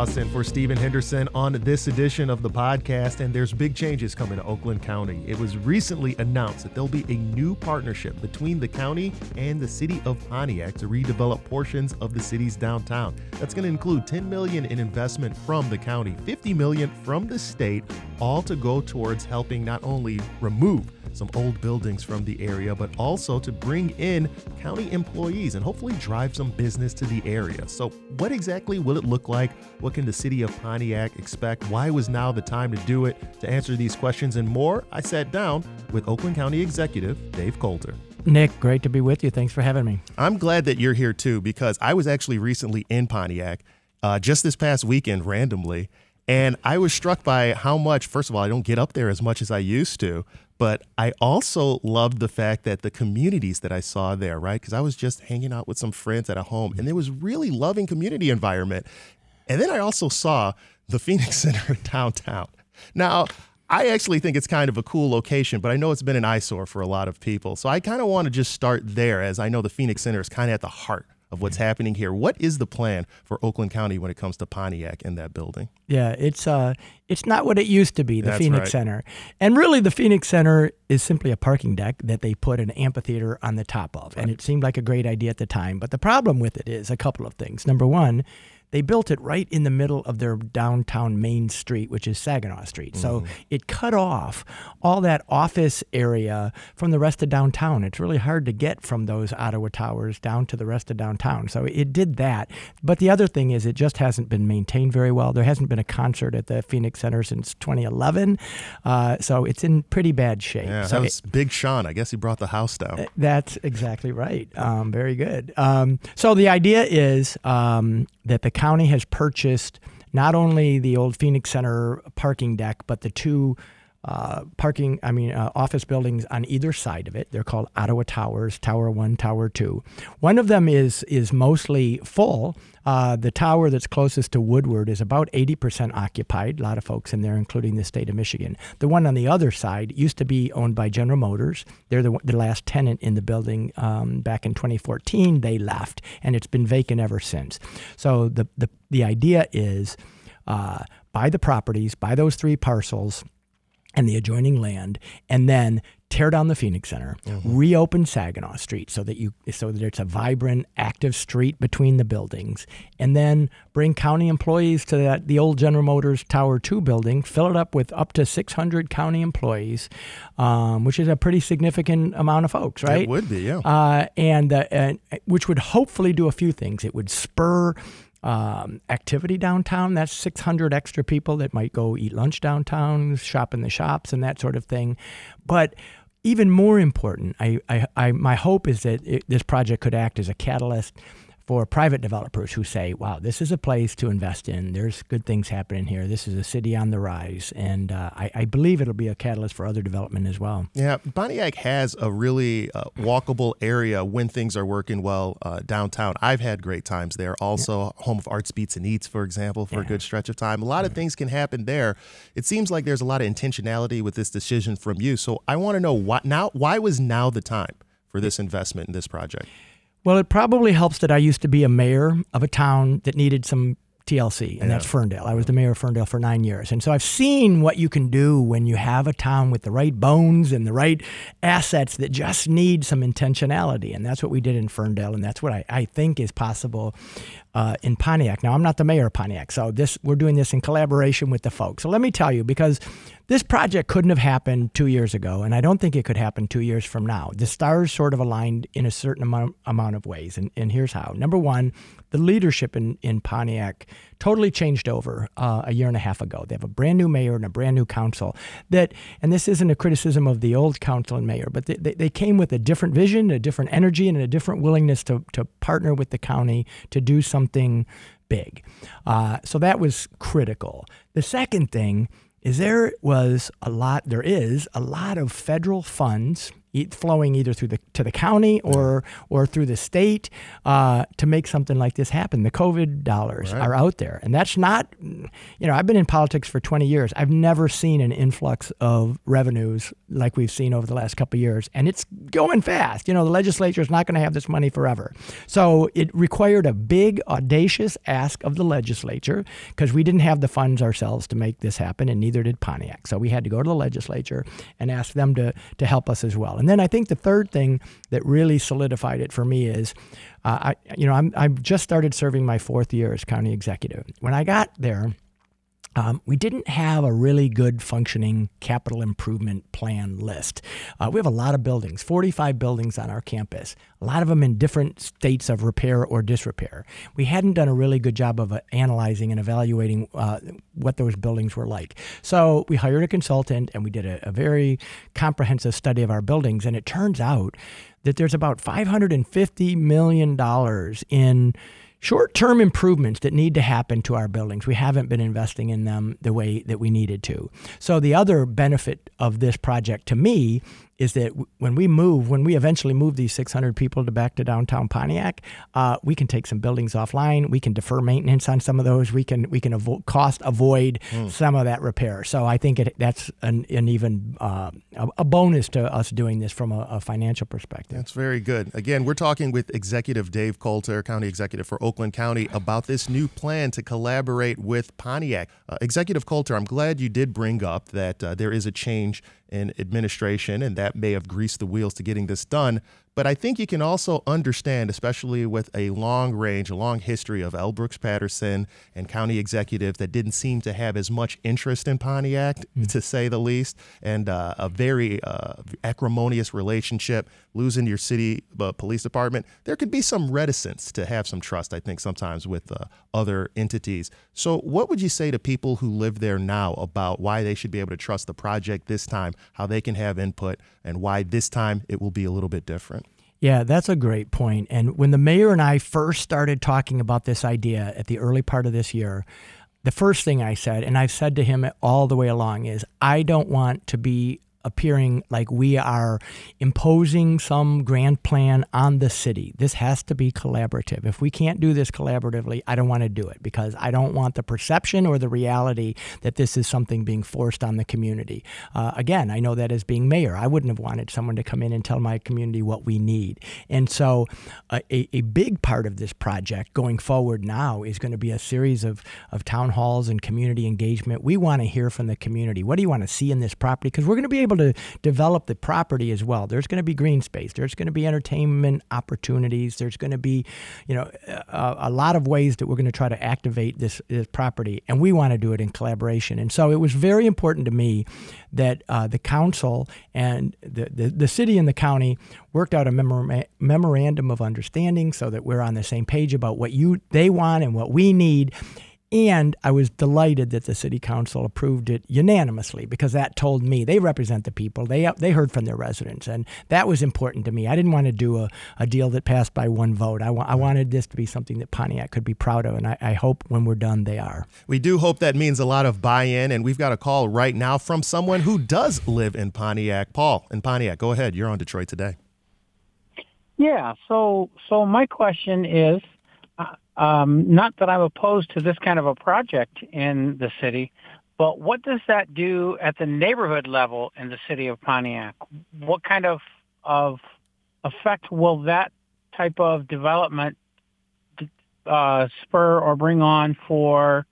For Stephen Henderson on this edition of the podcast. And there's big changes coming to Oakland County. It was recently announced that there'll be a new partnership between the county and the city of Pontiac to redevelop portions of the city's downtown. That's going to include 10 million in investment from the county, 50 million from the state, all to go towards helping not only remove some old buildings from the area, but also to bring in county employees and hopefully drive some business to the area. So, what exactly will it look like? What can the city of Pontiac expect? Why was now the time to do it? To answer these questions and more, I sat down with Oakland County Executive Dave Coulter. Nick, great to be with you. Thanks for having me. I'm glad that you're here too because I was actually recently in Pontiac uh, just this past weekend randomly. And I was struck by how much, first of all, I don't get up there as much as I used to, but I also loved the fact that the communities that I saw there, right? Because I was just hanging out with some friends at a home and there was really loving community environment. And then I also saw the Phoenix Center downtown. Now, I actually think it's kind of a cool location, but I know it's been an eyesore for a lot of people. So I kind of want to just start there as I know the Phoenix Center is kind of at the heart of what's happening here. What is the plan for Oakland County when it comes to Pontiac and that building? Yeah, it's uh, it's not what it used to be, the That's Phoenix right. Center. And really, the Phoenix Center is simply a parking deck that they put an amphitheater on the top of. And it seemed like a great idea at the time. But the problem with it is a couple of things. Number one, they built it right in the middle of their downtown main street, which is Saginaw Street. So it cut off all that office area from the rest of downtown. It's really hard to get from those Ottawa towers down to the rest of downtown. So it did that. But the other thing is, it just hasn't been maintained very well. There hasn't been a concert at the Phoenix Center since 2011. Uh, so it's in pretty bad shape. Yeah, so that it- was Big Sean. I guess he brought the house down. that's exactly right. Um, very good. Um, so the idea is um, that the county has purchased not only the old Phoenix Center parking deck, but the two uh, parking, I mean, uh, office buildings on either side of it. They're called Ottawa Towers, Tower One, Tower Two. One of them is is mostly full. Uh, the tower that's closest to Woodward is about 80% occupied. A lot of folks in there, including the state of Michigan. The one on the other side used to be owned by General Motors. They're the, the last tenant in the building um, back in 2014. They left, and it's been vacant ever since. So the, the, the idea is uh, buy the properties, buy those three parcels and the adjoining land, and then tear down the Phoenix Center, reopen Saginaw Street so that you so that it's a vibrant, active street between the buildings, and then bring county employees to that the old General Motors Tower Two building, fill it up with up to 600 county employees, um, which is a pretty significant amount of folks, right? It would be, yeah. uh, and, uh, and which would hopefully do a few things. It would spur um, activity downtown. That's 600 extra people that might go eat lunch downtown, shop in the shops, and that sort of thing. But even more important, I, I, I my hope is that it, this project could act as a catalyst for private developers who say, "Wow, this is a place to invest in. There's good things happening here. This is a city on the rise," and uh, I, I believe it'll be a catalyst for other development as well. Yeah, Pontiac has a really uh, walkable area when things are working well uh, downtown. I've had great times there. Also, home of Arts Beats and Eats, for example, for a good stretch of time. A lot of things can happen there. It seems like there's a lot of intentionality with this decision from you. So I want to know why now. Why was now the time for this investment in this project? Well, it probably helps that I used to be a mayor of a town that needed some TLC, and that's Ferndale. I was the mayor of Ferndale for nine years. And so I've seen what you can do when you have a town with the right bones and the right assets that just need some intentionality. And that's what we did in Ferndale, and that's what I, I think is possible uh, in Pontiac. Now, I'm not the mayor of Pontiac, so this we're doing this in collaboration with the folks. So let me tell you, because this project couldn't have happened two years ago, and I don't think it could happen two years from now. The stars sort of aligned in a certain amount, amount of ways, and, and here's how. Number one, the leadership in, in Pontiac totally changed over uh, a year and a half ago. They have a brand new mayor and a brand new council that, and this isn't a criticism of the old council and mayor, but they, they, they came with a different vision, a different energy, and a different willingness to, to partner with the county to do something big. Uh, so that was critical. The second thing is there was a lot, there is a lot of federal funds flowing either through the to the county or or through the state uh, to make something like this happen. The COVID dollars right. are out there, and that's not. You know, I've been in politics for 20 years. I've never seen an influx of revenues like we've seen over the last couple of years, and it's going fast. You know, the legislature is not going to have this money forever, so it required a big, audacious ask of the legislature because we didn't have the funds ourselves to make this happen, and neither did Pontiac. So we had to go to the legislature and ask them to to help us as well. And then I think the third thing that really solidified it for me is, uh, I, you know, I'm, I've just started serving my fourth year as county executive. When I got there, um, we didn't have a really good functioning capital improvement plan list. Uh, we have a lot of buildings, 45 buildings on our campus, a lot of them in different states of repair or disrepair. We hadn't done a really good job of uh, analyzing and evaluating uh, what those buildings were like. So we hired a consultant and we did a, a very comprehensive study of our buildings. And it turns out that there's about $550 million in short term improvements that need to happen to our buildings. We haven't been investing in them the way that we needed to. So, the other benefit of this project to me is that when we move, when we eventually move these 600 people to back to downtown Pontiac, uh, we can take some buildings offline. We can defer maintenance on some of those. We can we can avo- cost avoid mm. some of that repair. So I think it, that's an, an even uh, a, bonus to us doing this from a, a, financial perspective. That's very good. Again, we're talking with Executive Dave Coulter, County Executive for Oakland County, about this new plan to collaborate with Pontiac. Uh, Executive Coulter, I'm glad you did bring up that uh, there is a change in administration, and that may have greased the wheels to getting this done. But I think you can also understand, especially with a long range, a long history of L. Brooks Patterson and county executives that didn't seem to have as much interest in Pontiac, mm-hmm. to say the least, and uh, a very uh, acrimonious relationship, losing your city uh, police department. There could be some reticence to have some trust, I think, sometimes with uh, other entities. So, what would you say to people who live there now about why they should be able to trust the project this time, how they can have input, and why this time it will be a little bit different? Yeah, that's a great point. And when the mayor and I first started talking about this idea at the early part of this year, the first thing I said, and I've said to him all the way along, is I don't want to be appearing like we are imposing some grand plan on the city. This has to be collaborative. If we can't do this collaboratively, I don't want to do it because I don't want the perception or the reality that this is something being forced on the community. Uh, again, I know that as being mayor, I wouldn't have wanted someone to come in and tell my community what we need. And so, uh, a, a big part of this project going forward now is going to be a series of, of town halls and community engagement. We want to hear from the community. What do you want to see in this property? Because we're going to be able able to develop the property as well. There's going to be green space. There's going to be entertainment opportunities. There's going to be, you know, a, a lot of ways that we're going to try to activate this, this, property, and we want to do it in collaboration. And so it was very important to me that uh, the council and the, the, the city and the county worked out a memor- memorandum of understanding so that we're on the same page about what you they want and what we need and I was delighted that the city council approved it unanimously because that told me they represent the people. They uh, they heard from their residents, and that was important to me. I didn't want to do a, a deal that passed by one vote. I, wa- I wanted this to be something that Pontiac could be proud of, and I, I hope when we're done they are. We do hope that means a lot of buy in, and we've got a call right now from someone who does live in Pontiac. Paul in Pontiac, go ahead. You're on Detroit today. Yeah. So so my question is um, not that I'm opposed to this kind of a project in the city, but what does that do at the neighborhood level in the city of Pontiac? What kind of of effect will that type of development uh, spur or bring on for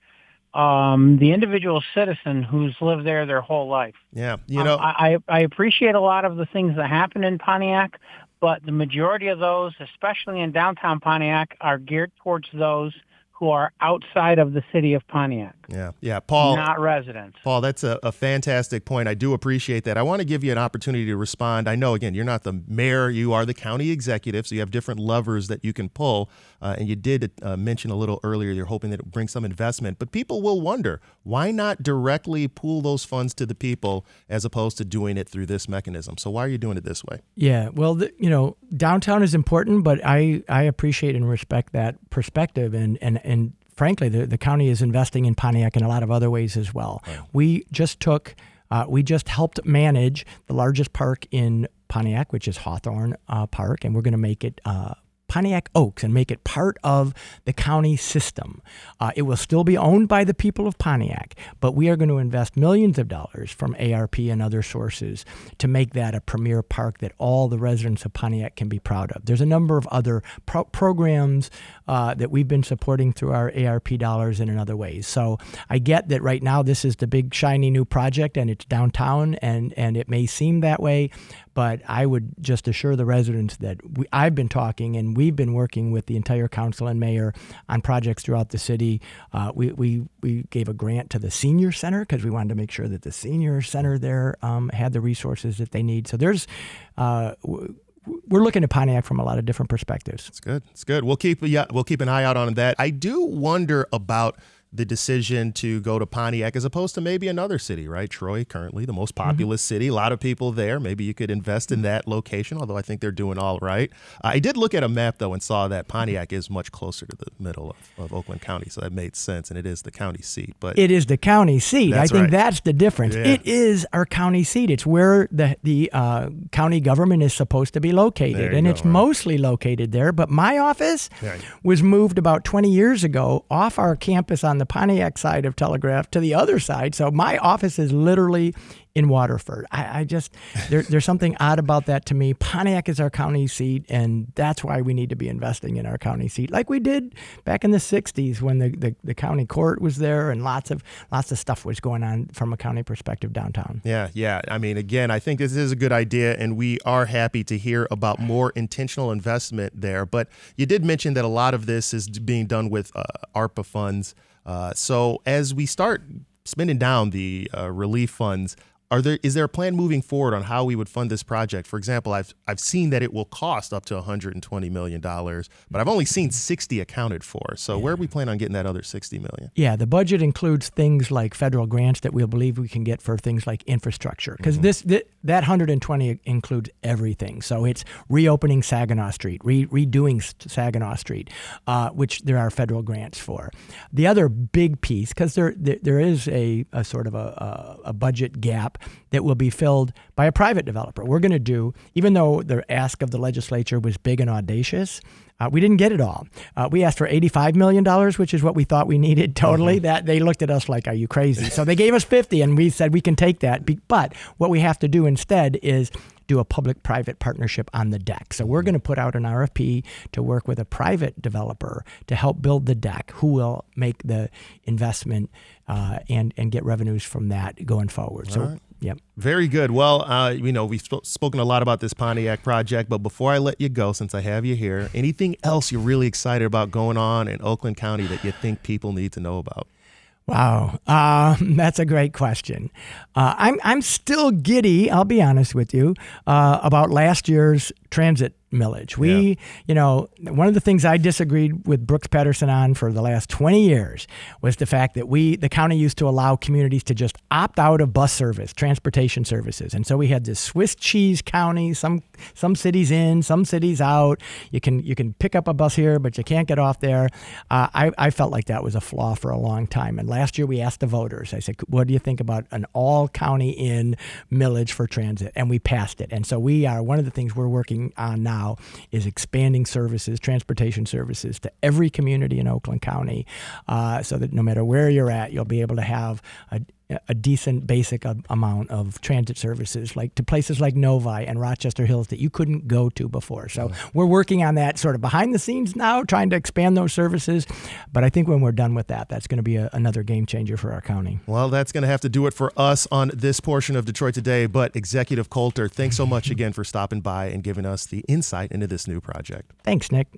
um, the individual citizen who's lived there their whole life? Yeah, you know, um, I, I appreciate a lot of the things that happen in Pontiac, but the majority of those, especially in downtown Pontiac, are geared towards those who are outside of the city of Pontiac. Yeah, yeah, Paul. Not residents. Paul, that's a, a, fantastic point. I do appreciate that. I want to give you an opportunity to respond. I know, again, you're not the mayor, you are the county executive, so you have different levers that you can pull. Uh, and you did uh, mention a little earlier you're hoping that it brings some investment. But people will wonder why not directly pool those funds to the people as opposed to doing it through this mechanism? So why are you doing it this way? Yeah, well, the, you know, downtown is important, but I, I appreciate and respect that perspective. And, and and frankly, the, the county is investing in Pontiac in a lot of other ways as well. Right. We just took Uh, we just helped manage the largest park in Pontiac, which is Hawthorne uh, Park, and we're going to make it uh, Pontiac Oaks and make it part of the county system. Uh, it will still be owned by the people of Pontiac, but we are going to invest millions of dollars from ARP and other sources to make that a premier park that all the residents of Pontiac can be proud of. There's a number of other pro- programs uh, that we've been supporting through our ARP dollars and in other ways. So I get that right now this is the big shiny new project and it's downtown and, and it may seem that way, but I would just assure the residents that we, I've been talking and we've been working with the entire council and mayor on projects throughout the city. Uh, we, we, we gave a grant to the senior center because we wanted to make sure that the senior center there um, had the resources that they need. So there's uh, we're looking at Pontiac from a lot of different perspectives. It's good. It's good. We'll keep yeah, we'll keep an eye out on that. I do wonder about the decision to go to Pontiac as opposed to maybe another city, right? Troy, currently the most mm-hmm. populous mm-hmm. city, a lot of people there. Maybe you could invest in that location, although I think they're doing all right. I did look at a map though and saw that Pontiac is much closer to the middle of, of, Oakland County, so that made sense, and it is the county seat. But it is the county seat. I think right. that's the difference. Yeah. It is our county seat. It's where the the uh, county government is supposed to be located, and go, it's right. mostly located there. But my office was moved about 20 years ago off our campus on the Pontiac side of Telegraph to the other side. So my office is literally in Waterford. I, I just there, there's something odd about that to me. Pontiac is our county seat, and that's why we need to be investing in our county seat, like we did back in the '60s when the, the, the county court was there, and lots of lots of stuff was going on from a county perspective downtown. Yeah, yeah. I mean, again, I think this is a good idea, and we are happy to hear about more intentional investment there. But you did mention that a lot of this is being done with uh, ARPA funds. Uh, so as we start spending down the uh, relief funds, are there is there a plan moving forward on how we would fund this project? For example, I've I've seen that it will cost up to 120 million dollars, but I've only seen 60 accounted for. So yeah. where are we plan on getting that other 60 million? Yeah, the budget includes things like federal grants that we believe we can get for things like infrastructure because mm-hmm. this, this, that 120 includes everything. So it's reopening Saginaw Street, re, redoing Saginaw Street, uh, which there are federal grants for. The other big piece because there, there, there is a, a sort of a, a, a budget gap that will be filled by a private developer. We're going to do, even though the ask of the legislature was big and audacious, uh, we didn't get it all. Uh, we asked for $85 million, which is what we thought we needed totally. Mm-hmm. That They looked at us like, are you crazy? so they gave us 50 and we said we can take that. But what we have to do instead is do a public private partnership on the deck. So we're going to put out an RFP to work with a private developer to help build the deck who will make the investment uh, and, and get revenues from that going forward. so right. Yep. Very good. Well, uh, you know, we've sp- spoken a lot about this Pontiac project, but before I let you go, since I have you here, anything else you're really excited about going on in Oakland County that you think people need to know about? Wow, uh, that's a great question. Uh, I'm I'm still giddy. I'll be honest with you uh, about last year's transit millage. We, yeah. you know, one of the things I disagreed with Brooks Patterson on for the last 20 years was the fact that we, the county used to allow communities to just opt out of bus service, transportation services. And so we had this Swiss cheese county, some some cities in, some cities out. You can you can pick up a bus here, but you can't get off there. Uh, I, I felt like that was a flaw for a long time. And last year we asked the voters, I said, what do you think about an all county in millage for transit? And we passed it. And so we are, one of the things we're working on now now is expanding services, transportation services to every community in Oakland County uh, so that no matter where you're at, you'll be able to have a, a decent basic amount of transit services like to places like Novi and Rochester Hills that you couldn't go to before. So mm-hmm. we're working on that sort of behind the scenes now, trying to expand those services. But I think when we're done with that, that's going to be a, another game changer for our county. Well, that's going to have to do it for us on this portion of Detroit Today. But Executive Coulter, thanks so much again for stopping by and giving us the insight into this new project. Thanks, Nick.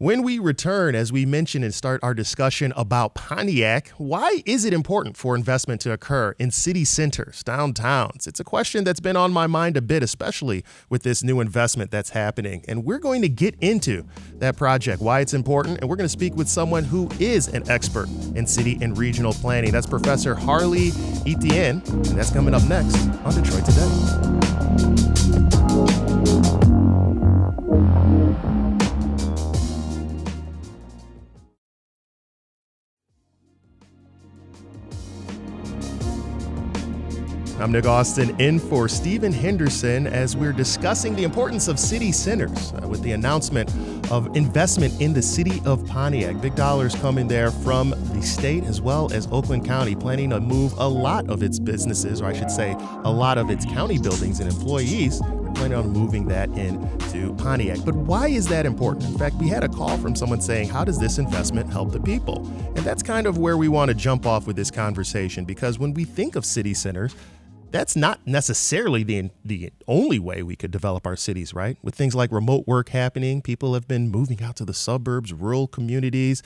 When we return, as we mentioned and start our discussion about Pontiac, why is it important for investment to occur in city centers, downtowns? It's a question that's been on my mind a bit, especially with this new investment that's happening. And we're going to get into that project, why it's important, and we're going to speak with someone who is an expert in city and regional planning. That's Professor Harley Etienne, and that's coming up next on Detroit Today. I'm Nick Austin in for Stephen Henderson as we're discussing the importance of city centers uh, with the announcement of investment in the city of Pontiac. Big dollars coming there from the state as well as Oakland County, planning to move a lot of its businesses, or I should say, a lot of its county buildings and employees planning on moving that into Pontiac. But why is that important? In fact, we had a call from someone saying, How does this investment help the people? And that's kind of where we want to jump off with this conversation because when we think of city centers, that's not necessarily the the only way we could develop our cities, right? With things like remote work happening, people have been moving out to the suburbs, rural communities.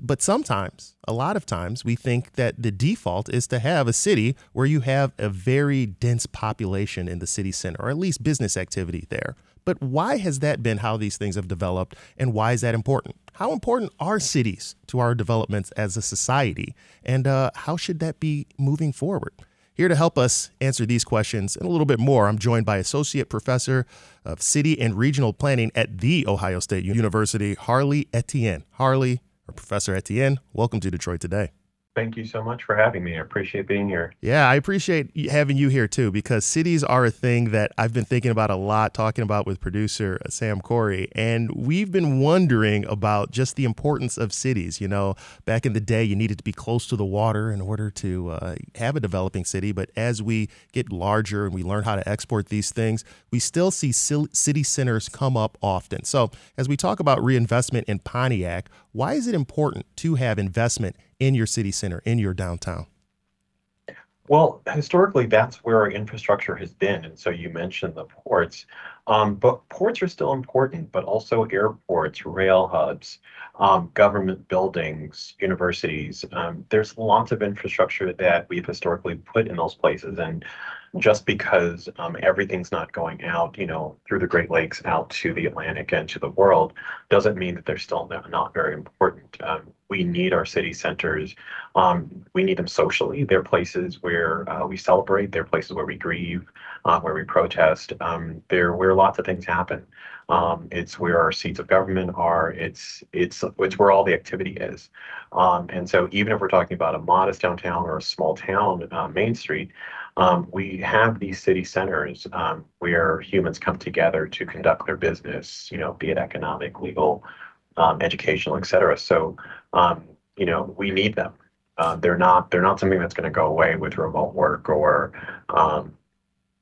But sometimes, a lot of times, we think that the default is to have a city where you have a very dense population in the city center, or at least business activity there. But why has that been how these things have developed, and why is that important? How important are cities to our developments as a society, and uh, how should that be moving forward? Here to help us answer these questions and a little bit more, I'm joined by Associate Professor of City and Regional Planning at The Ohio State University, Harley Etienne. Harley, or Professor Etienne, welcome to Detroit Today. Thank you so much for having me. I appreciate being here. Yeah, I appreciate having you here too because cities are a thing that I've been thinking about a lot, talking about with producer uh, Sam Corey. And we've been wondering about just the importance of cities. You know, back in the day, you needed to be close to the water in order to uh, have a developing city. But as we get larger and we learn how to export these things, we still see city centers come up often. So as we talk about reinvestment in Pontiac, why is it important to have investment in your city center, in your downtown? Well, historically, that's where our infrastructure has been. And so you mentioned the ports. Um, but ports are still important, but also airports, rail hubs, um, government buildings, universities. Um, there's lots of infrastructure that we've historically put in those places. And just because um, everything's not going out, you know, through the Great Lakes out to the Atlantic and to the world, doesn't mean that they're still not, very important. Um, we need our city centers. Um, we need them socially. They're places where uh, we celebrate. They're places where we grieve, uh, where we protest. Um, they're where lots of things happen. Um, it's where our seats of government are. It's it's it's where all the activity is. Um, and so even if we're talking about a modest downtown or a small town, uh, Main Street, um, we have these city centers um, where humans come together to conduct their business, you know, be it economic, legal, um, educational, et cetera. So, um, you know, we need them. Uh, they're not they're not something that's going to go away with remote work or um,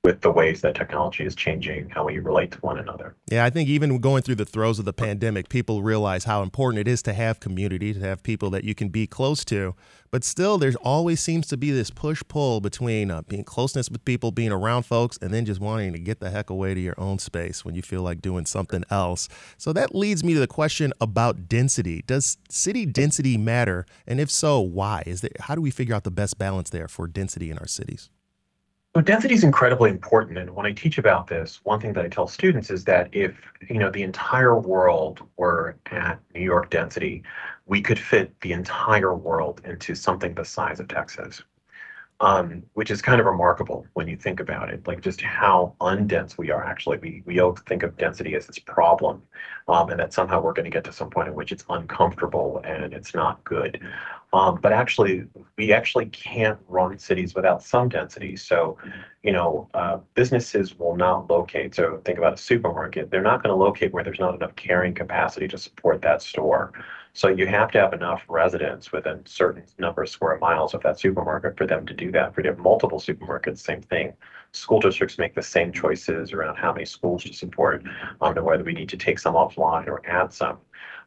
with the ways that technology is changing how we relate to one another. Yeah, I think even going through the throes of the pandemic, people realize how important it is to have community, to have people that you can be close to. But still, there always seems to be this push pull between uh, being closeness with people, being around folks, and then just wanting to get the heck away to your own space when you feel like doing something else. So that leads me to the question about density. Does city density matter? And if so, why? Is there, how do we figure out the best balance there for density in our cities? So density is incredibly important. And when I teach about this, one thing that I tell students is that if, you know, the entire world were at New York density, we could fit the entire world into something the size of Texas. Um, which is kind of remarkable when you think about it, like just how undense we are. Actually, we we all think of density as this problem, um, and that somehow we're going to get to some point in which it's uncomfortable and it's not good. Um, but actually, we actually can't run cities without some density. So, you know, uh, businesses will not locate. So think about a supermarket. They're not going to locate where there's not enough carrying capacity to support that store. So you have to have enough residents within certain number of square miles of that supermarket for them to do that. For you have multiple supermarkets, same thing. School districts make the same choices around how many schools to support, um, and whether we need to take some offline or add some.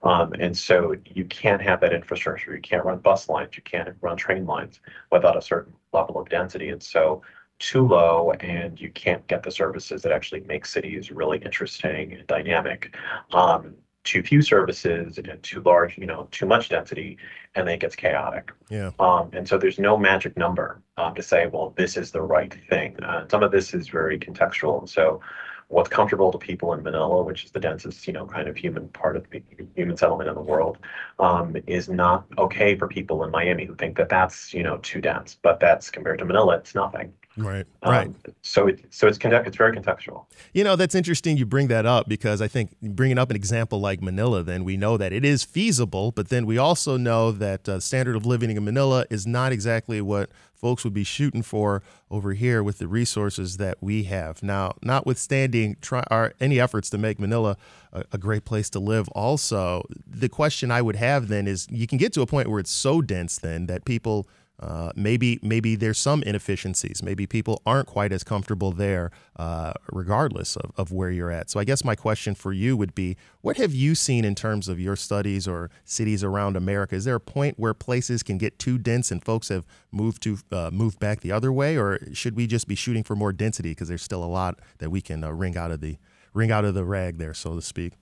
Um, and so you can't have that infrastructure. You can't run bus lines. You can't run train lines without a certain level of density. And so too low and you can't get the services that actually make cities really interesting and dynamic. Um, too few services and too large, you know, too much density, and then it gets chaotic. Yeah. Um, and so there's no magic number um, to say, well, this is the right thing. Uh, some of this is very contextual. And so what's comfortable to people in Manila, which is the densest, you know, kind of human part of the human settlement in the world, um, is not okay for people in Miami who think that that's, you know, too dense. But that's compared to Manila, it's nothing. Right. Right. Um, so it so it's it's very contextual. You know that's interesting. You bring that up because I think bringing up an example like Manila, then we know that it is feasible, but then we also know that uh, standard of living in Manila is not exactly what folks would be shooting for over here with the resources that we have. Now, notwithstanding try, our, any efforts to make Manila a, a, great place to live, also, the question I would have then is you can get to a point where it's so dense then that people uh, maybe maybe there's some inefficiencies. Maybe people aren't quite as comfortable there, uh, regardless of, of where you're at. So I guess my question for you would be, what have you seen in terms of your studies or cities around America? Is there a point where places can get too dense and folks have moved to uh, moved back the other way, or should we just be shooting for more density because there's still a lot that we can uh, wring out of the wring out of the rag there, so to speak?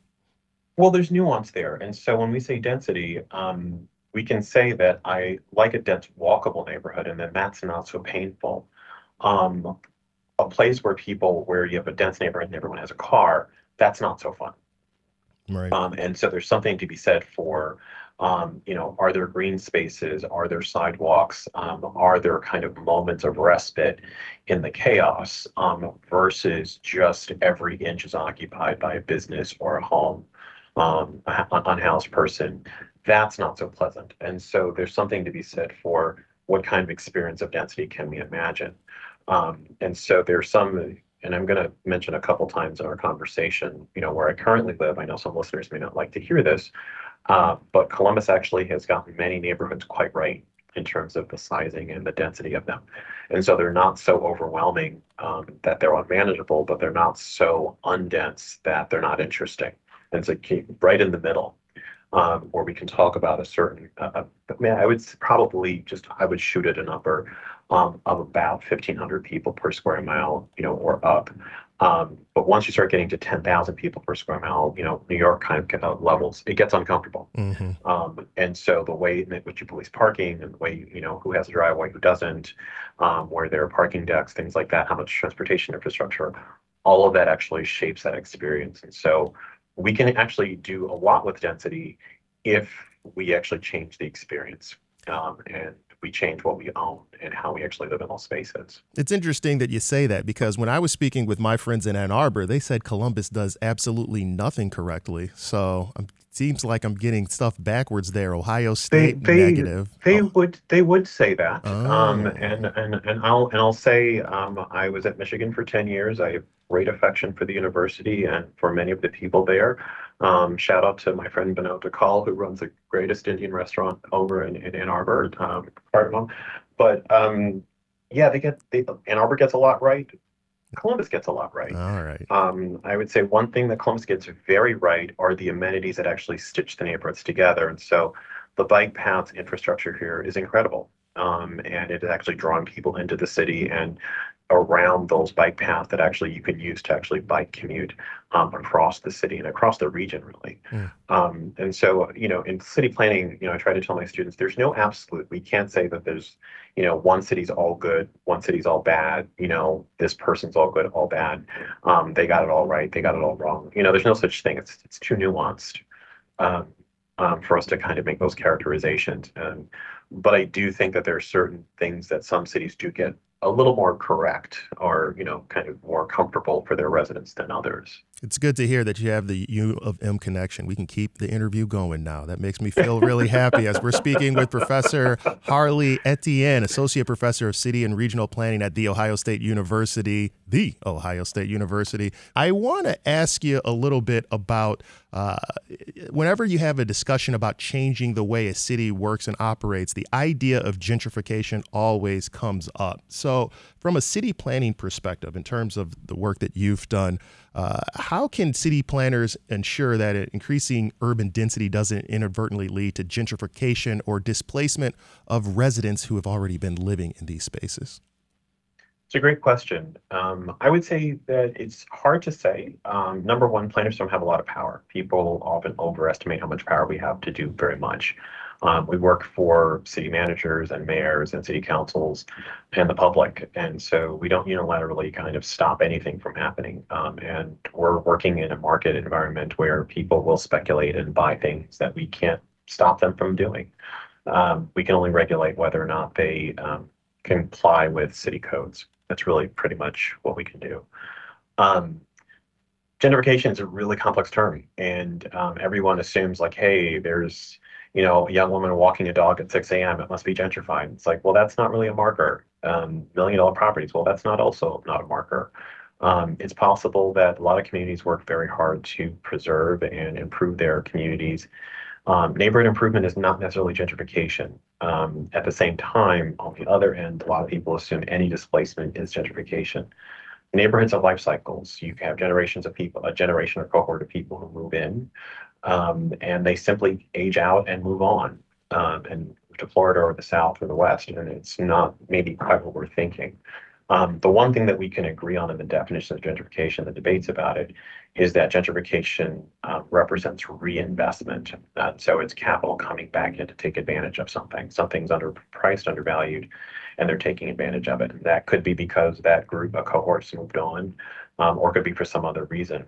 Well, there's nuance there, and so when we say density. Um, we can say that I like a dense, walkable neighborhood, and then that's not so painful. Um, a place where people, where you have a dense neighborhood and everyone has a car, that's not so fun. Right. Um, and so there's something to be said for, um, you know, are there green spaces? Are there sidewalks? Um, are there kind of moments of respite in the chaos um, versus just every inch is occupied by a business or a home, um, an unhoused person? That's not so pleasant. And so there's something to be said for what kind of experience of density can we imagine. Um, and so there's some, and I'm going to mention a couple times in our conversation, you know, where I currently live. I know some listeners may not like to hear this, uh, but Columbus actually has gotten many neighborhoods quite right in terms of the sizing and the density of them. And so they're not so overwhelming um, that they're unmanageable, but they're not so undense that they're not interesting. And so right in the middle um, where we can talk about a certain, uh, uh I mean, I would probably just, I would shoot at a number um, of about 1,500 people per square mile, you know, or up. Um, but once you start getting to 10,000 people per square mile, you know, New York kind of uh, levels, it gets uncomfortable. Mm-hmm. Um, and so the way in which you police parking and the way, you know, who has a driveway, who doesn't, um, where there are parking decks, things like that, how much transportation infrastructure, all of that actually shapes that experience. And so we can actually do a lot with density if we actually change the experience um, and we change what we own and how we actually live in those spaces. It's interesting that you say that because when I was speaking with my friends in Ann Arbor, they said Columbus does absolutely nothing correctly. So it seems like I'm getting stuff backwards there. Ohio State they, they, negative. They oh. would they would say that, oh. um, and and and I'll and I'll say um, I was at Michigan for ten years. I have great affection for the university and for many of the people there. Um, shout out to my friend Binod Dhakal, who runs the greatest Indian restaurant over in, in Ann Arbor, um, But um, yeah, they get they, Ann Arbor gets a lot right. Columbus gets a lot right. All right. Um, I would say one thing that Columbus gets very right are the amenities that actually stitch the neighborhoods together. And so the bike paths infrastructure here is incredible. Um, and it is actually drawing people into the city and around those bike paths that actually you can use to actually bike commute um, across the city and across the region really. Mm. um, and so you know in city planning you know i try to tell my students there's no absolute. We can't say that there's you know one city's all good one city's all bad you know this person's all good all bad. Um, they got it all right they got it all wrong. You know there's no such thing. It's, it's too nuanced um, um, for us to kind of make those characterizations. But i do think that there are certain things that some cities do get a little more correct or you know kind of more comfortable for their residents than others it's good to hear that you have the U of M connection. We can keep the interview going now. That makes me feel really happy as we're speaking with Professor Harley Etienne, Associate Professor of City and Regional Planning at The Ohio State University, the Ohio State University. I want to ask you a little bit about uh, whenever you have a discussion about changing the way a city works and operates, the idea of gentrification always comes up. So, from a city planning perspective, in terms of the work that you've done, uh, how can city planners ensure that increasing urban density doesn't inadvertently lead to gentrification or displacement of residents who have already been living in these spaces? It's a great question. Um, I would say that it's hard to say. Um, number one, planners don't have a lot of power. People often overestimate how much power we have to do very much. Um, we work for city managers and mayors and city councils and the public. And so we don't unilaterally kind of stop anything from happening. Um, and we're working in a market environment where people will speculate and buy things that we can't stop them from doing. Um, we can only regulate whether or not they um, comply with city codes. That's really pretty much what we can do. Um, gentrification is a really complex term, and um, everyone assumes like, hey, there's you know a young woman walking a dog at 6 a.m. It must be gentrified. It's like, well, that's not really a marker. Um, million dollar properties, well, that's not also not a marker. Um, it's possible that a lot of communities work very hard to preserve and improve their communities. Um, neighborhood improvement is not necessarily gentrification. Um, at the same time, on the other end, a lot of people assume any displacement is gentrification neighborhoods have life cycles. You have generations of people, a generation or cohort of people who move in, um, and they simply age out and move on, um, and to Florida or the South or the West, and it's not maybe quite what we're thinking. Um, the one thing that we can agree on in the definition of gentrification, the debates about it, is that gentrification uh, represents reinvestment. Uh, so it's capital coming back in to take advantage of something. Something's underpriced, undervalued, and they're taking advantage of it. That could be because that group, a cohort's moved on, um, or could be for some other reason.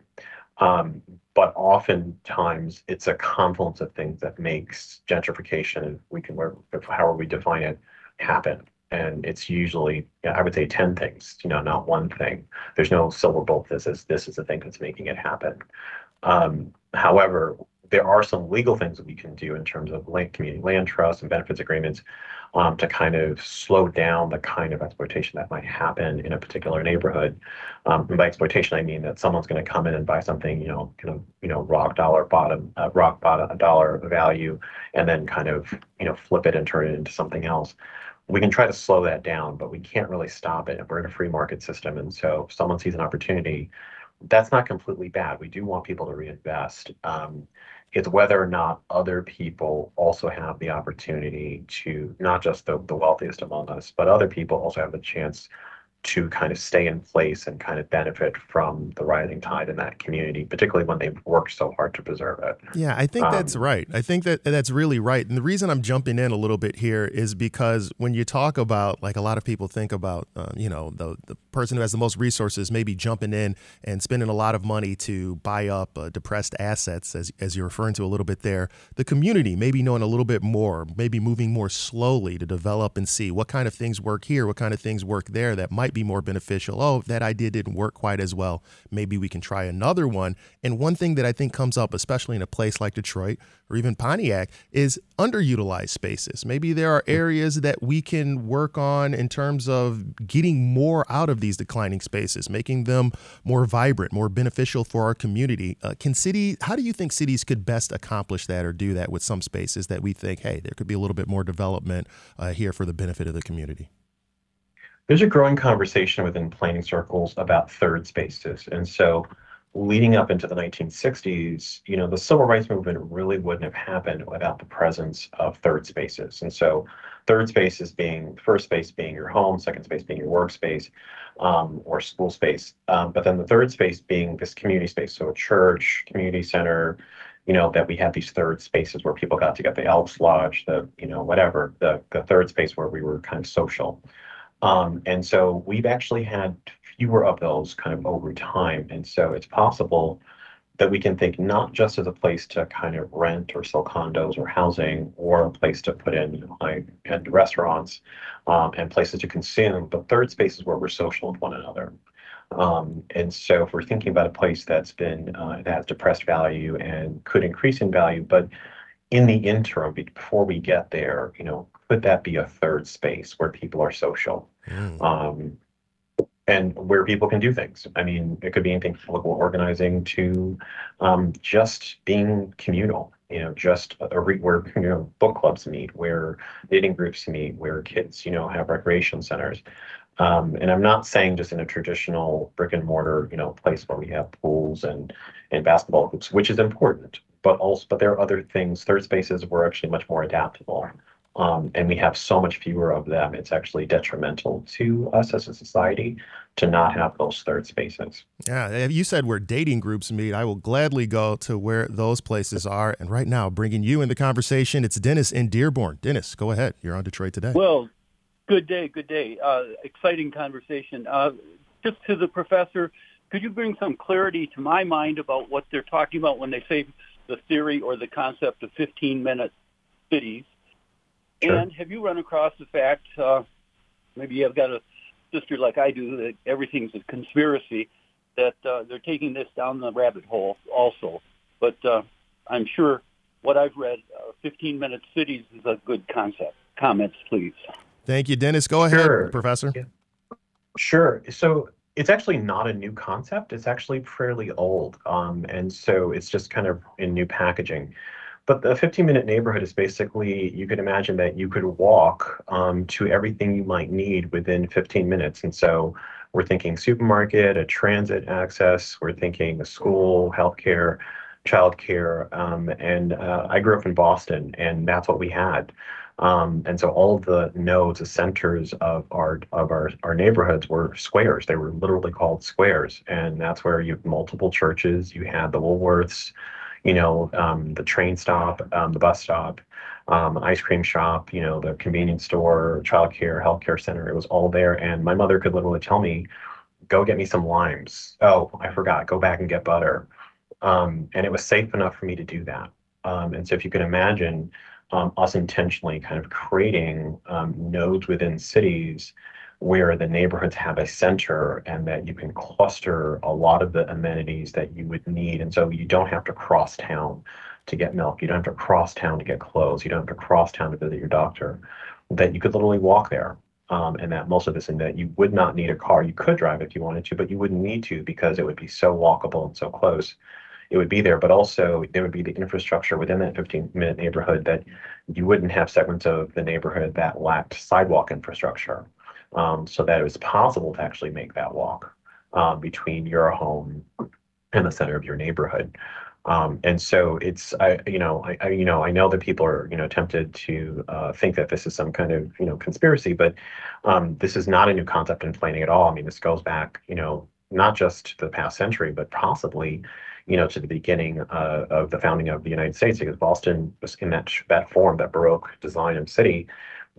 Um, but oftentimes it's a confluence of things that makes gentrification, we can, however we define it, happen. And it's usually, I would say 10 things, you know, not one thing. There's no silver bullet. This is, this is the thing that's making it happen. Um, however, there are some legal things that we can do in terms of land, community land trusts and benefits agreements um, to kind of slow down the kind of exploitation that might happen in a particular neighborhood. Um, and by exploitation, I mean that someone's going to come in and buy something, you know, kind of, you know, rock dollar bottom, uh, rock bottom dollar value, and then kind of, you know, flip it and turn it into something else. We can try to slow that down, but we can't really stop it. We're in a free market system, and so if someone sees an opportunity, that's not completely bad. We do want people to reinvest. Um, it's whether or not other people also have the opportunity to not just the, the wealthiest among us, but other people also have the chance to kind of stay in place and kind of benefit from the rising tide in that community, particularly when they've worked so hard to preserve it. Yeah, I think um, that's right. I think that that's really right. And the reason I'm jumping in a little bit here is because when you talk about, like a lot of people think about, uh, you know, the, the person who has the most resources maybe jumping in and spending a lot of money to buy up uh, depressed assets, as, as you're referring to a little bit there. The community maybe knowing a little bit more, maybe moving more slowly to develop and see what kind of things work here, what kind of things work there that might might be more beneficial. Oh, that idea didn't work quite as well. Maybe we can try another one. And one thing that I think comes up, especially in a place like Detroit or even Pontiac, is underutilized spaces. Maybe there are areas that we can work on in terms of getting more out of these declining spaces, making them more vibrant, more beneficial for our community. Uh, can city? How do you think cities could best accomplish that or do that with some spaces that we think, hey, there could be a little bit more development uh, here for the benefit of the community? There's a growing conversation within planning circles about third spaces. And so leading up into the 1960s, you know, the civil rights movement really wouldn't have happened without the presence of third spaces. And so third spaces being first space being your home, second space being your workspace um, or school space. Um, but then the third space being this community space. So a church, community center, you know, that we had these third spaces where people got to get the Elks Lodge, the, you know, whatever, the, the third space where we were kind of social. Um, and so we've actually had fewer of those kind of over time. And so it's possible that we can think not just as a place to kind of rent or sell condos or housing or a place to put in like and restaurants um, and places to consume, but third spaces where we're social with one another. Um, and so if we're thinking about a place that's been uh, that has depressed value and could increase in value, but in the interim before we get there, you know, could that be a third space where people are social? Mm. Um, and where people can do things. I mean, it could be anything from local organizing to um, just being communal. You know, just a re- where you know book clubs meet, where knitting groups meet, where kids you know have recreation centers. Um, and I'm not saying just in a traditional brick and mortar you know place where we have pools and and basketball hoops, which is important. But also, but there are other things. Third spaces were actually much more adaptable. Um, and we have so much fewer of them, it's actually detrimental to us as a society to not have those third spaces. Yeah, you said where dating groups meet. I will gladly go to where those places are. And right now, bringing you in the conversation, it's Dennis in Dearborn. Dennis, go ahead. You're on Detroit today. Well, good day, good day. Uh, exciting conversation. Uh, just to the professor, could you bring some clarity to my mind about what they're talking about when they say the theory or the concept of 15-minute cities? Sure. And have you run across the fact, uh, maybe you've got a sister like I do that everything's a conspiracy, that uh, they're taking this down the rabbit hole also. But uh, I'm sure what I've read, uh, 15 minute cities is a good concept. Comments, please. Thank you, Dennis. Go ahead, Sure. Professor. Yeah. Sure. So it's actually not a new concept. It's actually fairly old. Um, and so it's just kind of in new packaging. But the 15 minute neighborhood is basically, you could imagine that you could walk um, to everything you might need within 15 minutes. And so we're thinking supermarket, a transit access, we're thinking a school, healthcare, childcare. Um, and uh, I grew up in Boston, and that's what we had. Um, and so all of the nodes, the centers of our of our, our neighborhoods were squares. They were literally called squares, and that's where you have multiple churches. You had the Woolworths, you know, um, the train stop, um, the bus stop, um, ice cream shop, you know, the convenience store, childcare, healthcare center. It was all there, and my mother could literally tell me, "Go get me some limes." Oh, I forgot. Go back and get butter. Um, and it was safe enough for me to do that. Um, and so, if you can imagine um, us intentionally kind of creating nodes within cities where the neighborhoods have a center and that you can cluster a lot of the amenities that you would need. And so you don't have to cross town to get milk. You don't have to cross town to get clothes. You don't have to cross town to visit your doctor. That you could literally walk there. Um, and that most of this, and that you would not need a car. You could drive if you wanted to, but you wouldn't need to because it would be so walkable and so close it would be there, but also there would be the infrastructure within that 15 minute neighborhood that you wouldn't have segments of the neighborhood that lacked sidewalk infrastructure. Um, so that it was possible to actually make that walk um, between your home and the center of your neighborhood. Um, and so it's, I, you know, I, I, you know, I know that people are, you know, tempted to uh, think that this is some kind of, you know, conspiracy, but um, this is not a new concept in planning at all. I mean, this goes back, you know, not just to the past century, but possibly you know, to the beginning uh, of the founding of the United States, because Boston was in that that form, that Baroque design of city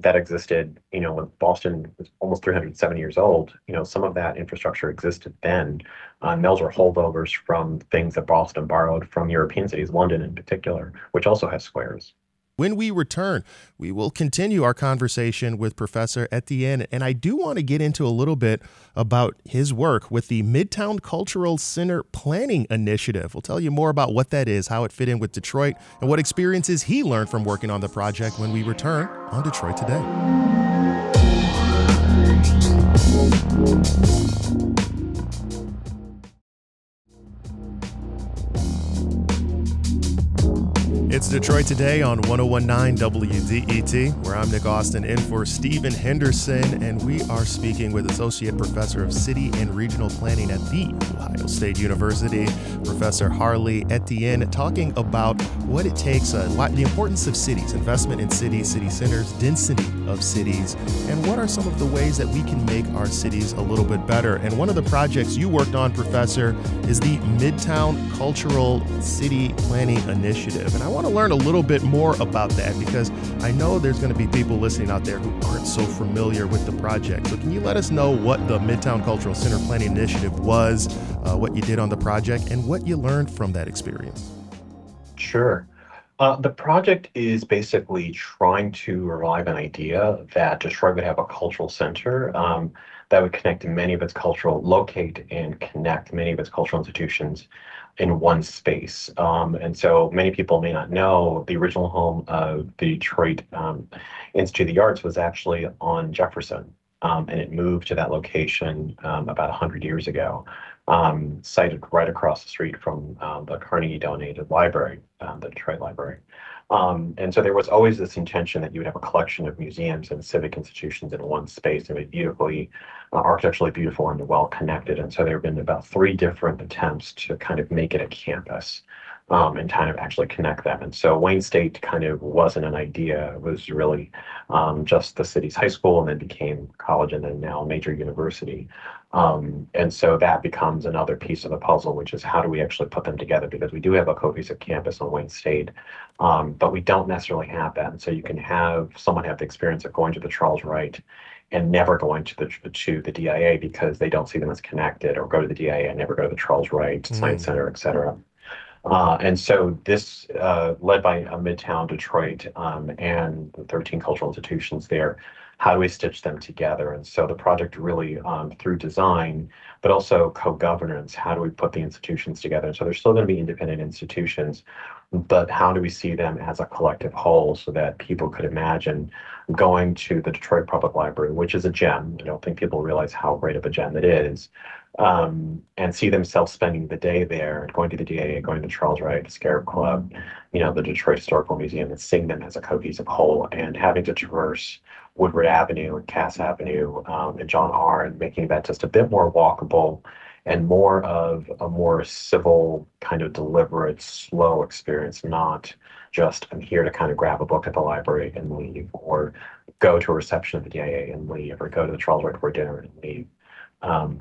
that existed. You know, when Boston was almost 370 years old, you know, some of that infrastructure existed then. Uh, and those were holdovers from things that Boston borrowed from European cities, London in particular, which also has squares. When we return, we will continue our conversation with Professor Etienne. And I do want to get into a little bit about his work with the Midtown Cultural Center Planning Initiative. We'll tell you more about what that is, how it fit in with Detroit, and what experiences he learned from working on the project when we return on Detroit Today. It's Detroit Today on 1019 WDET, where I'm Nick Austin in for Stephen Henderson, and we are speaking with Associate Professor of City and Regional Planning at the Ohio State University, Professor Harley Etienne, talking about what it takes, uh, the importance of cities, investment in cities, city centers, density of cities, and what are some of the ways that we can make our cities a little bit better. And one of the projects you worked on, Professor, is the Midtown Cultural City Planning Initiative. And I want to learn a little bit more about that because I know there's going to be people listening out there who aren't so familiar with the project. So, can you let us know what the Midtown Cultural Center Planning Initiative was, uh, what you did on the project, and what you learned from that experience? Sure. Uh, the project is basically trying to revive an idea that Detroit would have a cultural center um, that would connect many of its cultural, locate and connect many of its cultural institutions in one space. Um, and so many people may not know the original home of the Detroit um, Institute of the Arts was actually on Jefferson. Um, and it moved to that location um, about 100 years ago, um, sited right across the street from uh, the Carnegie donated library, the Detroit Library. Um, and so there was always this intention that you would have a collection of museums and civic institutions in one space and be beautifully, uh, architecturally beautiful and well connected. And so there have been about three different attempts to kind of make it a campus um, and kind of actually connect them. And so Wayne State kind of wasn't an idea. It was really um, just the city's high school and then became college and then now a major university. Um, and so that becomes another piece of the puzzle, which is how do we actually put them together? Because we do have a cohesive campus on Wayne State, um, but we don't necessarily have that. And so you can have someone have the experience of going to the Charles Wright and never going to the to the DIA because they don't see them as connected, or go to the DIA and never go to the Charles Wright mm. Science Center, et cetera. Uh, and so this, uh, led by uh, Midtown Detroit um, and the 13 cultural institutions there, how do we stitch them together? And so the project really, um, through design, but also co-governance, how do we put the institutions together? And so they're still going to be independent institutions, but how do we see them as a collective whole so that people could imagine going to the Detroit Public Library, which is a gem. I don't think people realize how great of a gem it is, um, and see themselves spending the day there, going to the DIA, going to Charles Wright, Scarab Club, you know, the Detroit Historical Museum, and seeing them as a cohesive whole, and having to traverse Woodward Avenue and Cass Avenue um, and John R. and making that just a bit more walkable and more of a more civil, kind of deliberate, slow experience, not just I'm here to kind of grab a book at the library and leave, or go to a reception at the DIA and leave, or go to the Charles Wright for dinner and leave. Um,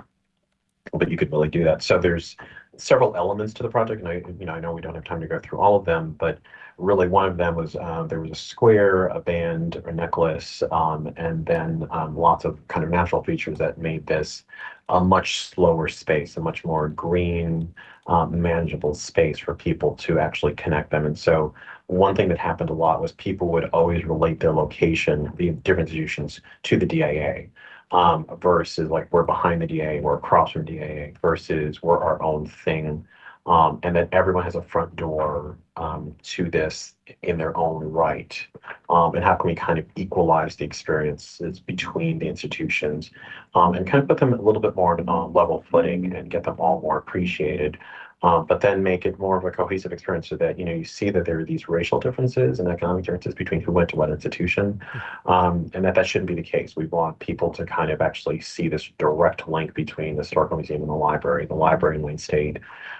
but you could really do that. So there's several elements to the project, and I, you know, I know we don't have time to go through all of them, but really one of them was uh, there was a square, a band, a necklace, um, and then um, lots of kind of natural features that made this a much slower space, a much more green, um, manageable space for people to actually connect them. And so one thing that happened a lot was people would always relate their location, the different institutions, to the DIA. Um, versus like we're behind the DIA, we're across from DIA, versus we're our own thing um, and that everyone has a front door um, to this in their own right. Um, and how can we kind of equalize the experiences between the institutions um, and kind of put them a little bit more on a level footing and get them all more appreciated um, but then make it more of a cohesive experience so that you know you see that there are these racial differences and economic differences between who went to what institution, um, and that that shouldn't be the case. We want people to kind of actually see this direct link between the historical museum and the library, the library in Wayne State,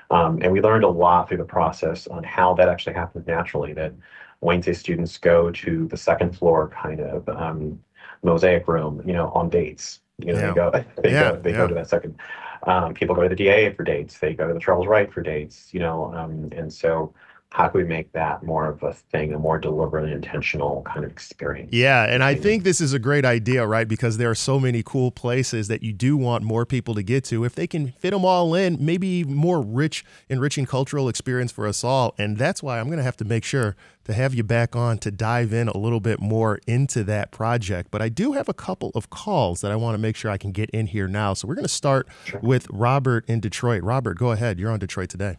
um, and we learned a lot through the process on how that actually happens naturally. That Wayne State students go to the second floor kind of um, mosaic room, you know, on dates. You know, yeah. they go, they yeah, go, they yeah. go to that second. Um, people go to the DA for dates. They go to the Charles Wright for dates. You know, um, and so how can we make that more of a thing, a more deliberate and intentional kind of experience? Yeah, and I think this is a great idea, right? Because there are so many cool places that you do want more people to get to. If they can fit them all in, maybe more rich, enriching cultural experience for us all. And that's why I'm going to have to make sure to have you back on to dive in a little bit more into that project. But I do have a couple of calls that I want to make sure I can get in here now. So we're going to start sure. with Robert in Detroit. Robert, go ahead. You're on Detroit today.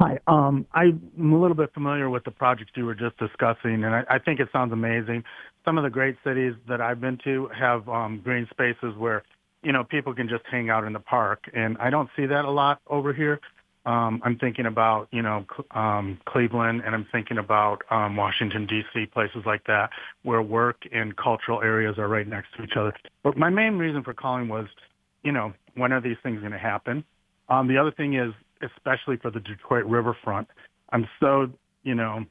Hi. Um, I'm a little bit familiar with the projects you were just discussing, and I, I think it sounds amazing. Some of the great cities that I've been to have um, green spaces where, you know, people can just hang out in the park, and I don't see that a lot over here. Um, I'm thinking about, you know, um, Cleveland, and I'm thinking about um, Washington D.C. places like that, where work and cultural areas are right next to each other. But my main reason for calling was, you know, when are these things going to happen? Um, the other thing is especially for the Detroit riverfront. I'm so, you know,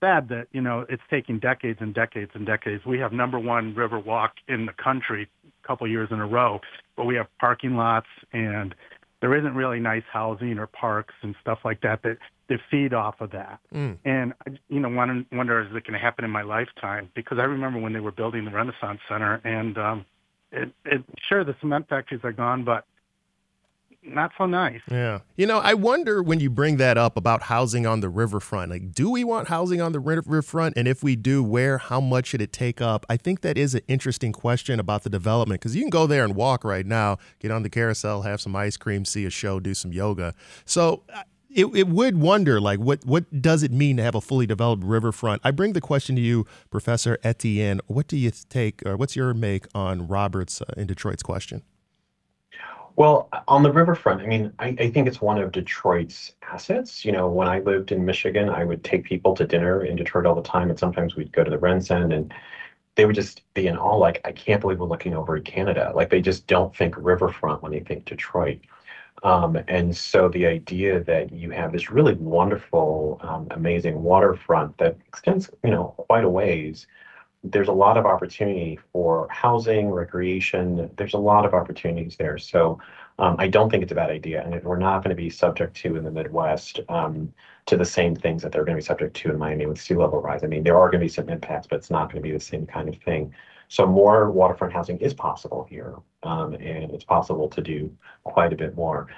sad that, you know, it's taking decades and decades and decades. We have number one river walk in the country a couple years in a row, but we have parking lots and there isn't really nice housing or parks and stuff like that that, that feed off of that. Mm. And, you know, wonder, wonder is it going to happen in my lifetime? Because I remember when they were building the Renaissance Center and, um, it, it, sure, the cement factories are gone, but not so nice. Yeah. You know, I wonder when you bring that up about housing on the riverfront. Like, do we want housing on the riverfront? And if we do, where, how much should it take up? I think that is an interesting question about the development because you can go there and walk right now, get on the carousel, have some ice cream, see a show, do some yoga. So, it, it would wonder like what what does it mean to have a fully developed riverfront i bring the question to you professor etienne what do you take or what's your make on robert's uh, in detroit's question well, on the riverfront, I mean, I, think it's one of Detroit's assets. You know, when I lived in Michigan, I would take people to dinner in Detroit all the time, and sometimes we'd go to the RenCen, and they would just be in awe, like, I can't believe we're looking over at Canada. Like, they just don't think riverfront when they think Detroit. Um, and so the idea that you have this really wonderful, um, amazing waterfront that extends, you know, quite a ways there's a lot of opportunity for housing, recreation. There's a lot of opportunities there. So um, I don't think it's a bad idea. And we're not going to be subject to in the Midwest um, to the same things that they're going to be subject to in Miami with sea level rise. I mean, there are going to be some impacts, but it's not going to be the same kind of thing. So more waterfront housing is possible here, um, and it's possible to do quite a bit more.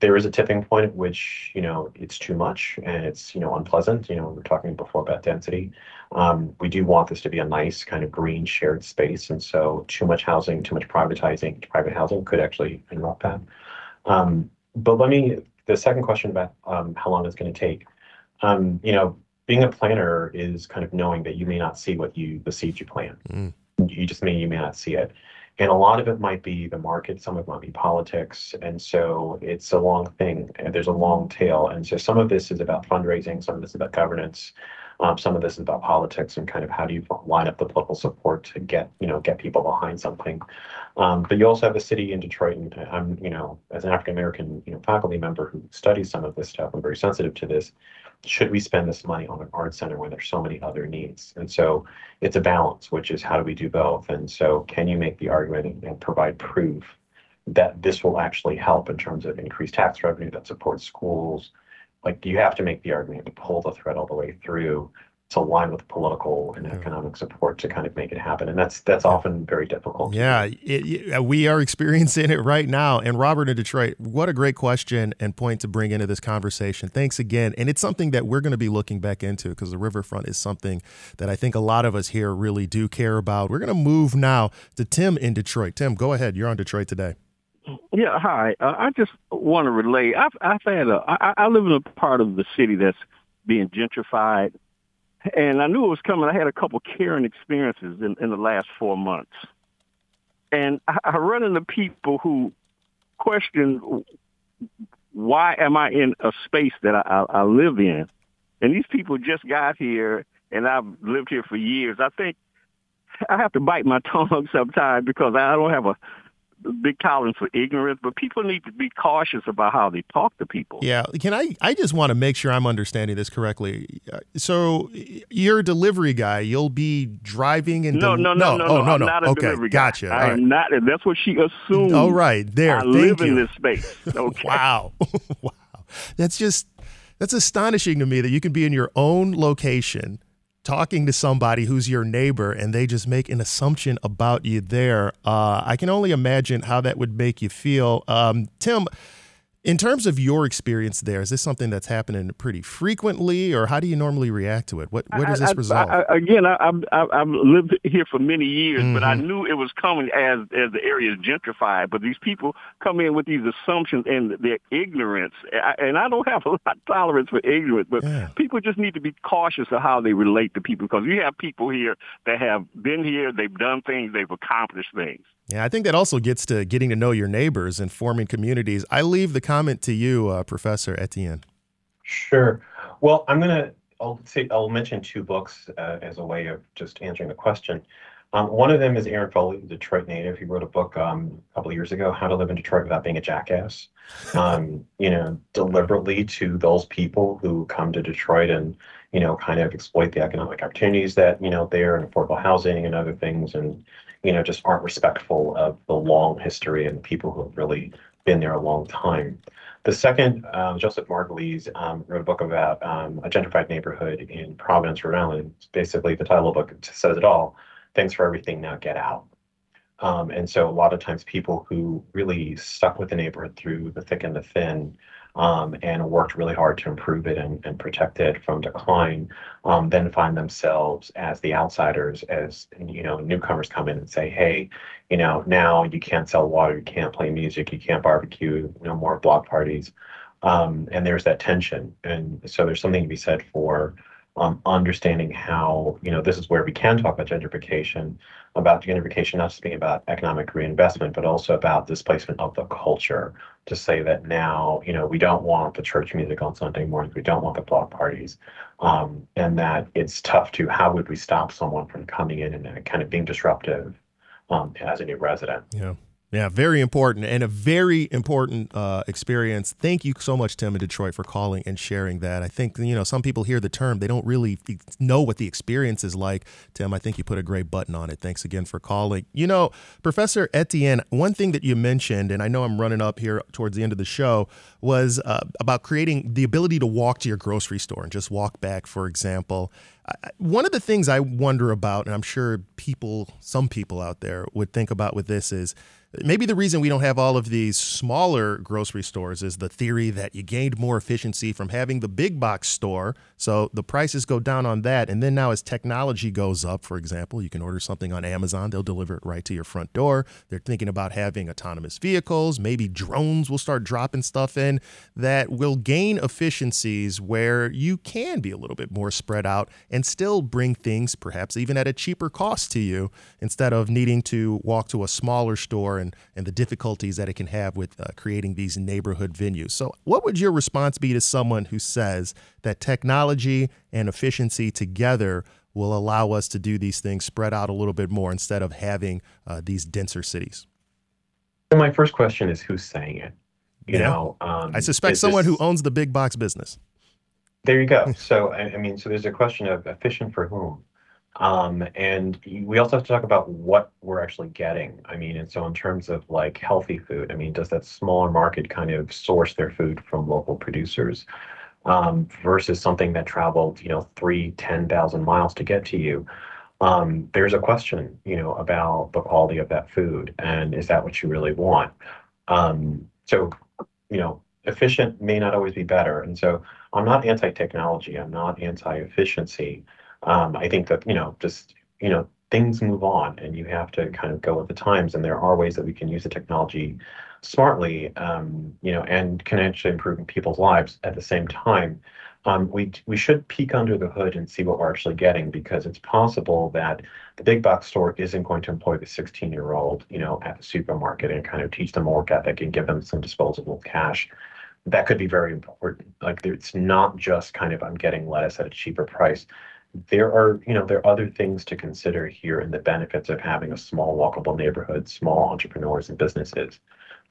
there is a tipping point at which you know it's too much and it's you know unpleasant. You know, we were talking before about density. Um, we do want this to be a nice kind of green shared space, and so too much housing, too much privatizing, private housing could actually interrupt that. Um, but let me the second question about um, how long it's going to take. Um, you know, being a planner is kind of knowing that you may not see what you the seeds you plant. Mm. You just may you may not see it. And a lot of it might be the market, some of it might be politics. And so it's a long thing. There's a long tail. And so some of this is about fundraising, some of this is about governance, um, some of this is about politics and kind of how do you line up the political support to get, you know, get people behind something. Um, but you also have a city in Detroit, and I'm, you know, as an African American, you know, faculty member who studies some of this stuff, I'm very sensitive to this should we spend this money on an art center when there's so many other needs? And so it's a balance, which is how do we do both? And so can you make the argument and provide proof that this will actually help in terms of increased tax revenue that supports schools? Like you have to make the argument to pull the thread all the way through to align with political and economic support to kind of make it happen. And that's that's often very difficult. Yeah it, it, we are experiencing it right now. And robert in detroit what a great question and point to bring into this conversation. Thanks again. And it's something that we're going to be looking back into because the riverfront is something that i think a lot of us here really do care about. We're going to move now to tim in detroit. Tim go ahead. You're on detroit today yeah, hi. Uh, I just want to relay. I've I've had a I, I live in a part of the city that's being gentrified, and I knew it was coming. I had a couple caring experiences in, in the last four months. And I, I run into people who question why am I in a space that I, I, I live in? And these people just got here, and I've lived here for years. I think I have to bite my tongue sometimes because I don't have a big tolerance for ignorance, but people need to be cautious about how they talk to people. Yeah, can I? I just want to make sure I'm understanding this correctly. So you're a delivery guy. You'll be driving and no, no, no, no, no, oh, no, no. Not a okay, delivery gotcha. Guy. I am right. not. That's what she assumed. Oh, right there. I live you. in this space. Okay. wow, wow. That's just that's astonishing to me that you can be in your own location talking to somebody who's your neighbor and they just make an assumption about you there. Uh, I can only imagine how that would make you feel. Um, Tim, in terms of your experience there, is this something that's happening pretty frequently, or how do you normally react to it? What what does this I, result? I, I, again, I, have lived here for many years, mm-hmm. but I mm-hmm. knew it was coming as as the area is gentrified. But these people come in with these assumptions and their ignorance, and I don't have a lot of tolerance for ignorance. But yeah. people just need to be cautious of how they relate to people because you have people here that have been here, they've done things, they've accomplished things. Yeah, I think that also gets to getting to know your neighbors and forming communities. I leave the comment to you, uh, Professor Etienne. Sure. Well, I'm gonna I'll say I'll mention two books uh, as a way of just answering the question. Um, one of them is Aaron Foley, Detroit native. He wrote a book um, a couple of years ago, How to Live in Detroit Without Being a Jackass. Um, you know, deliberately to those people who come to Detroit and you know kind of exploit the economic opportunities that you know there and affordable housing and other things and you know, just aren't respectful of the long history and people who have really been there a long time. The second, um, Joseph Margulies um, wrote a book about um, a gentrified neighborhood in Providence, Rhode Island. Basically, the title of the book says it all. Thanks for everything, now get out. Um, and so a lot of times people who really stuck with the neighborhood through the thick and the thin um, and worked really hard to improve it and, and protect it from decline, um, then find themselves as the outsiders, as you know, newcomers come in and say, "Hey, you know, now you can't sell water, you can't play music, you can't barbecue, no more block parties," um, and there's that tension, and so there's something to be said for um, understanding how you know this is where we can talk about gentrification, about gentrification not just being about economic reinvestment, but also about displacement of the culture. To say that now you know we don't want the church music on Sunday mornings, we don't want the block parties, um, and that it's tough to how would we stop someone from coming in and kind of being disruptive um, as a new resident. Yeah. Yeah, very important and a very important uh, experience. Thank you so much, Tim, in Detroit, for calling and sharing that. I think, you know, some people hear the term, they don't really know what the experience is like. Tim, I think you put a great button on it. Thanks again for calling. You know, Professor Etienne, one thing that you mentioned, and I know I'm running up here towards the end of the show, was uh, about creating the ability to walk to your grocery store and just walk back, for example. One of the things I wonder about, and I'm sure people, some people out there would think about with this is maybe the reason we don't have all of these smaller grocery stores is the theory that you gained more efficiency from having the big box store. So the prices go down on that. And then now, as technology goes up, for example, you can order something on Amazon, they'll deliver it right to your front door. They're thinking about having autonomous vehicles. Maybe drones will start dropping stuff in that will gain efficiencies where you can be a little bit more spread out and still bring things, perhaps even at a cheaper cost to you, instead of needing to walk to a smaller store and, and the difficulties that it can have with uh, creating these neighborhood venues. So, what would your response be to someone who says that technology and efficiency together will allow us to do these things spread out a little bit more instead of having uh, these denser cities? So my first question is who's saying it? You Yeah. know, um, I suspect someone this- who owns the big box business. There you go. So, I, I mean, so there's a question of efficient for whom? Um, and we also have to talk about what we're actually getting. I mean, and so in terms of like healthy food, I mean, does that smaller market kind of source their food from local producers um, versus something that traveled, you know, three, 10,000 miles to get to you? Um, there's a question, you know, about the quality of that food and is that what you really want? Um, so, you know, efficient may not always be better. And so I'm not anti-technology. I'm not anti-efficiency. Um, I think that, you know, just, you know, things move on and you have to kind of go with the times. And there are ways that we can use the technology smartly, um, you know, and can actually improve people's lives at the same time. Um, we we should peek under the hood and see what we're actually getting because it's possible that the big box store isn't going to employ the 16 year old, you know, at the supermarket and kind of teach them a work ethic and give them some disposable cash. That could be very important. Like it's not just kind of I'm getting lettuce at a cheaper price. There are, you know, there are other things to consider here in the benefits of having a small walkable neighborhood, small entrepreneurs and businesses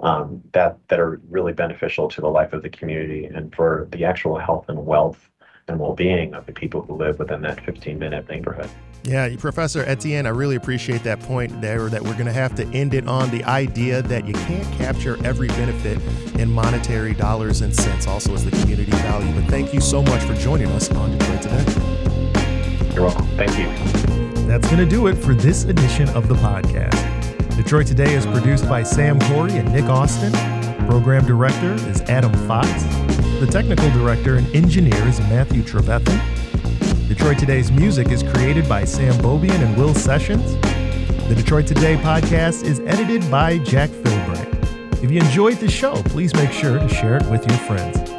um, that that are really beneficial to the life of the community and for the actual health and wealth and well-being of the people who live within that 15-minute neighborhood. Yeah, Professor Etienne, I really appreciate that point there that we're going to have to end it on the idea that you can't capture every benefit in monetary dollars and cents, also as the community value. But thank you so much for joining us on Detroit Today. You're welcome. Thank you. That's going to do it for this edition of the podcast. Detroit Today is produced by Sam Corey and Nick Austin. Program director is Adam Fox. The technical director and engineer is Matthew Trevethan. Detroit Today's music is created by Sam Beaubien and Will Sessions. The Detroit Today podcast is edited by Jack Philbright. If you enjoyed the show, please make sure to share it with your friends.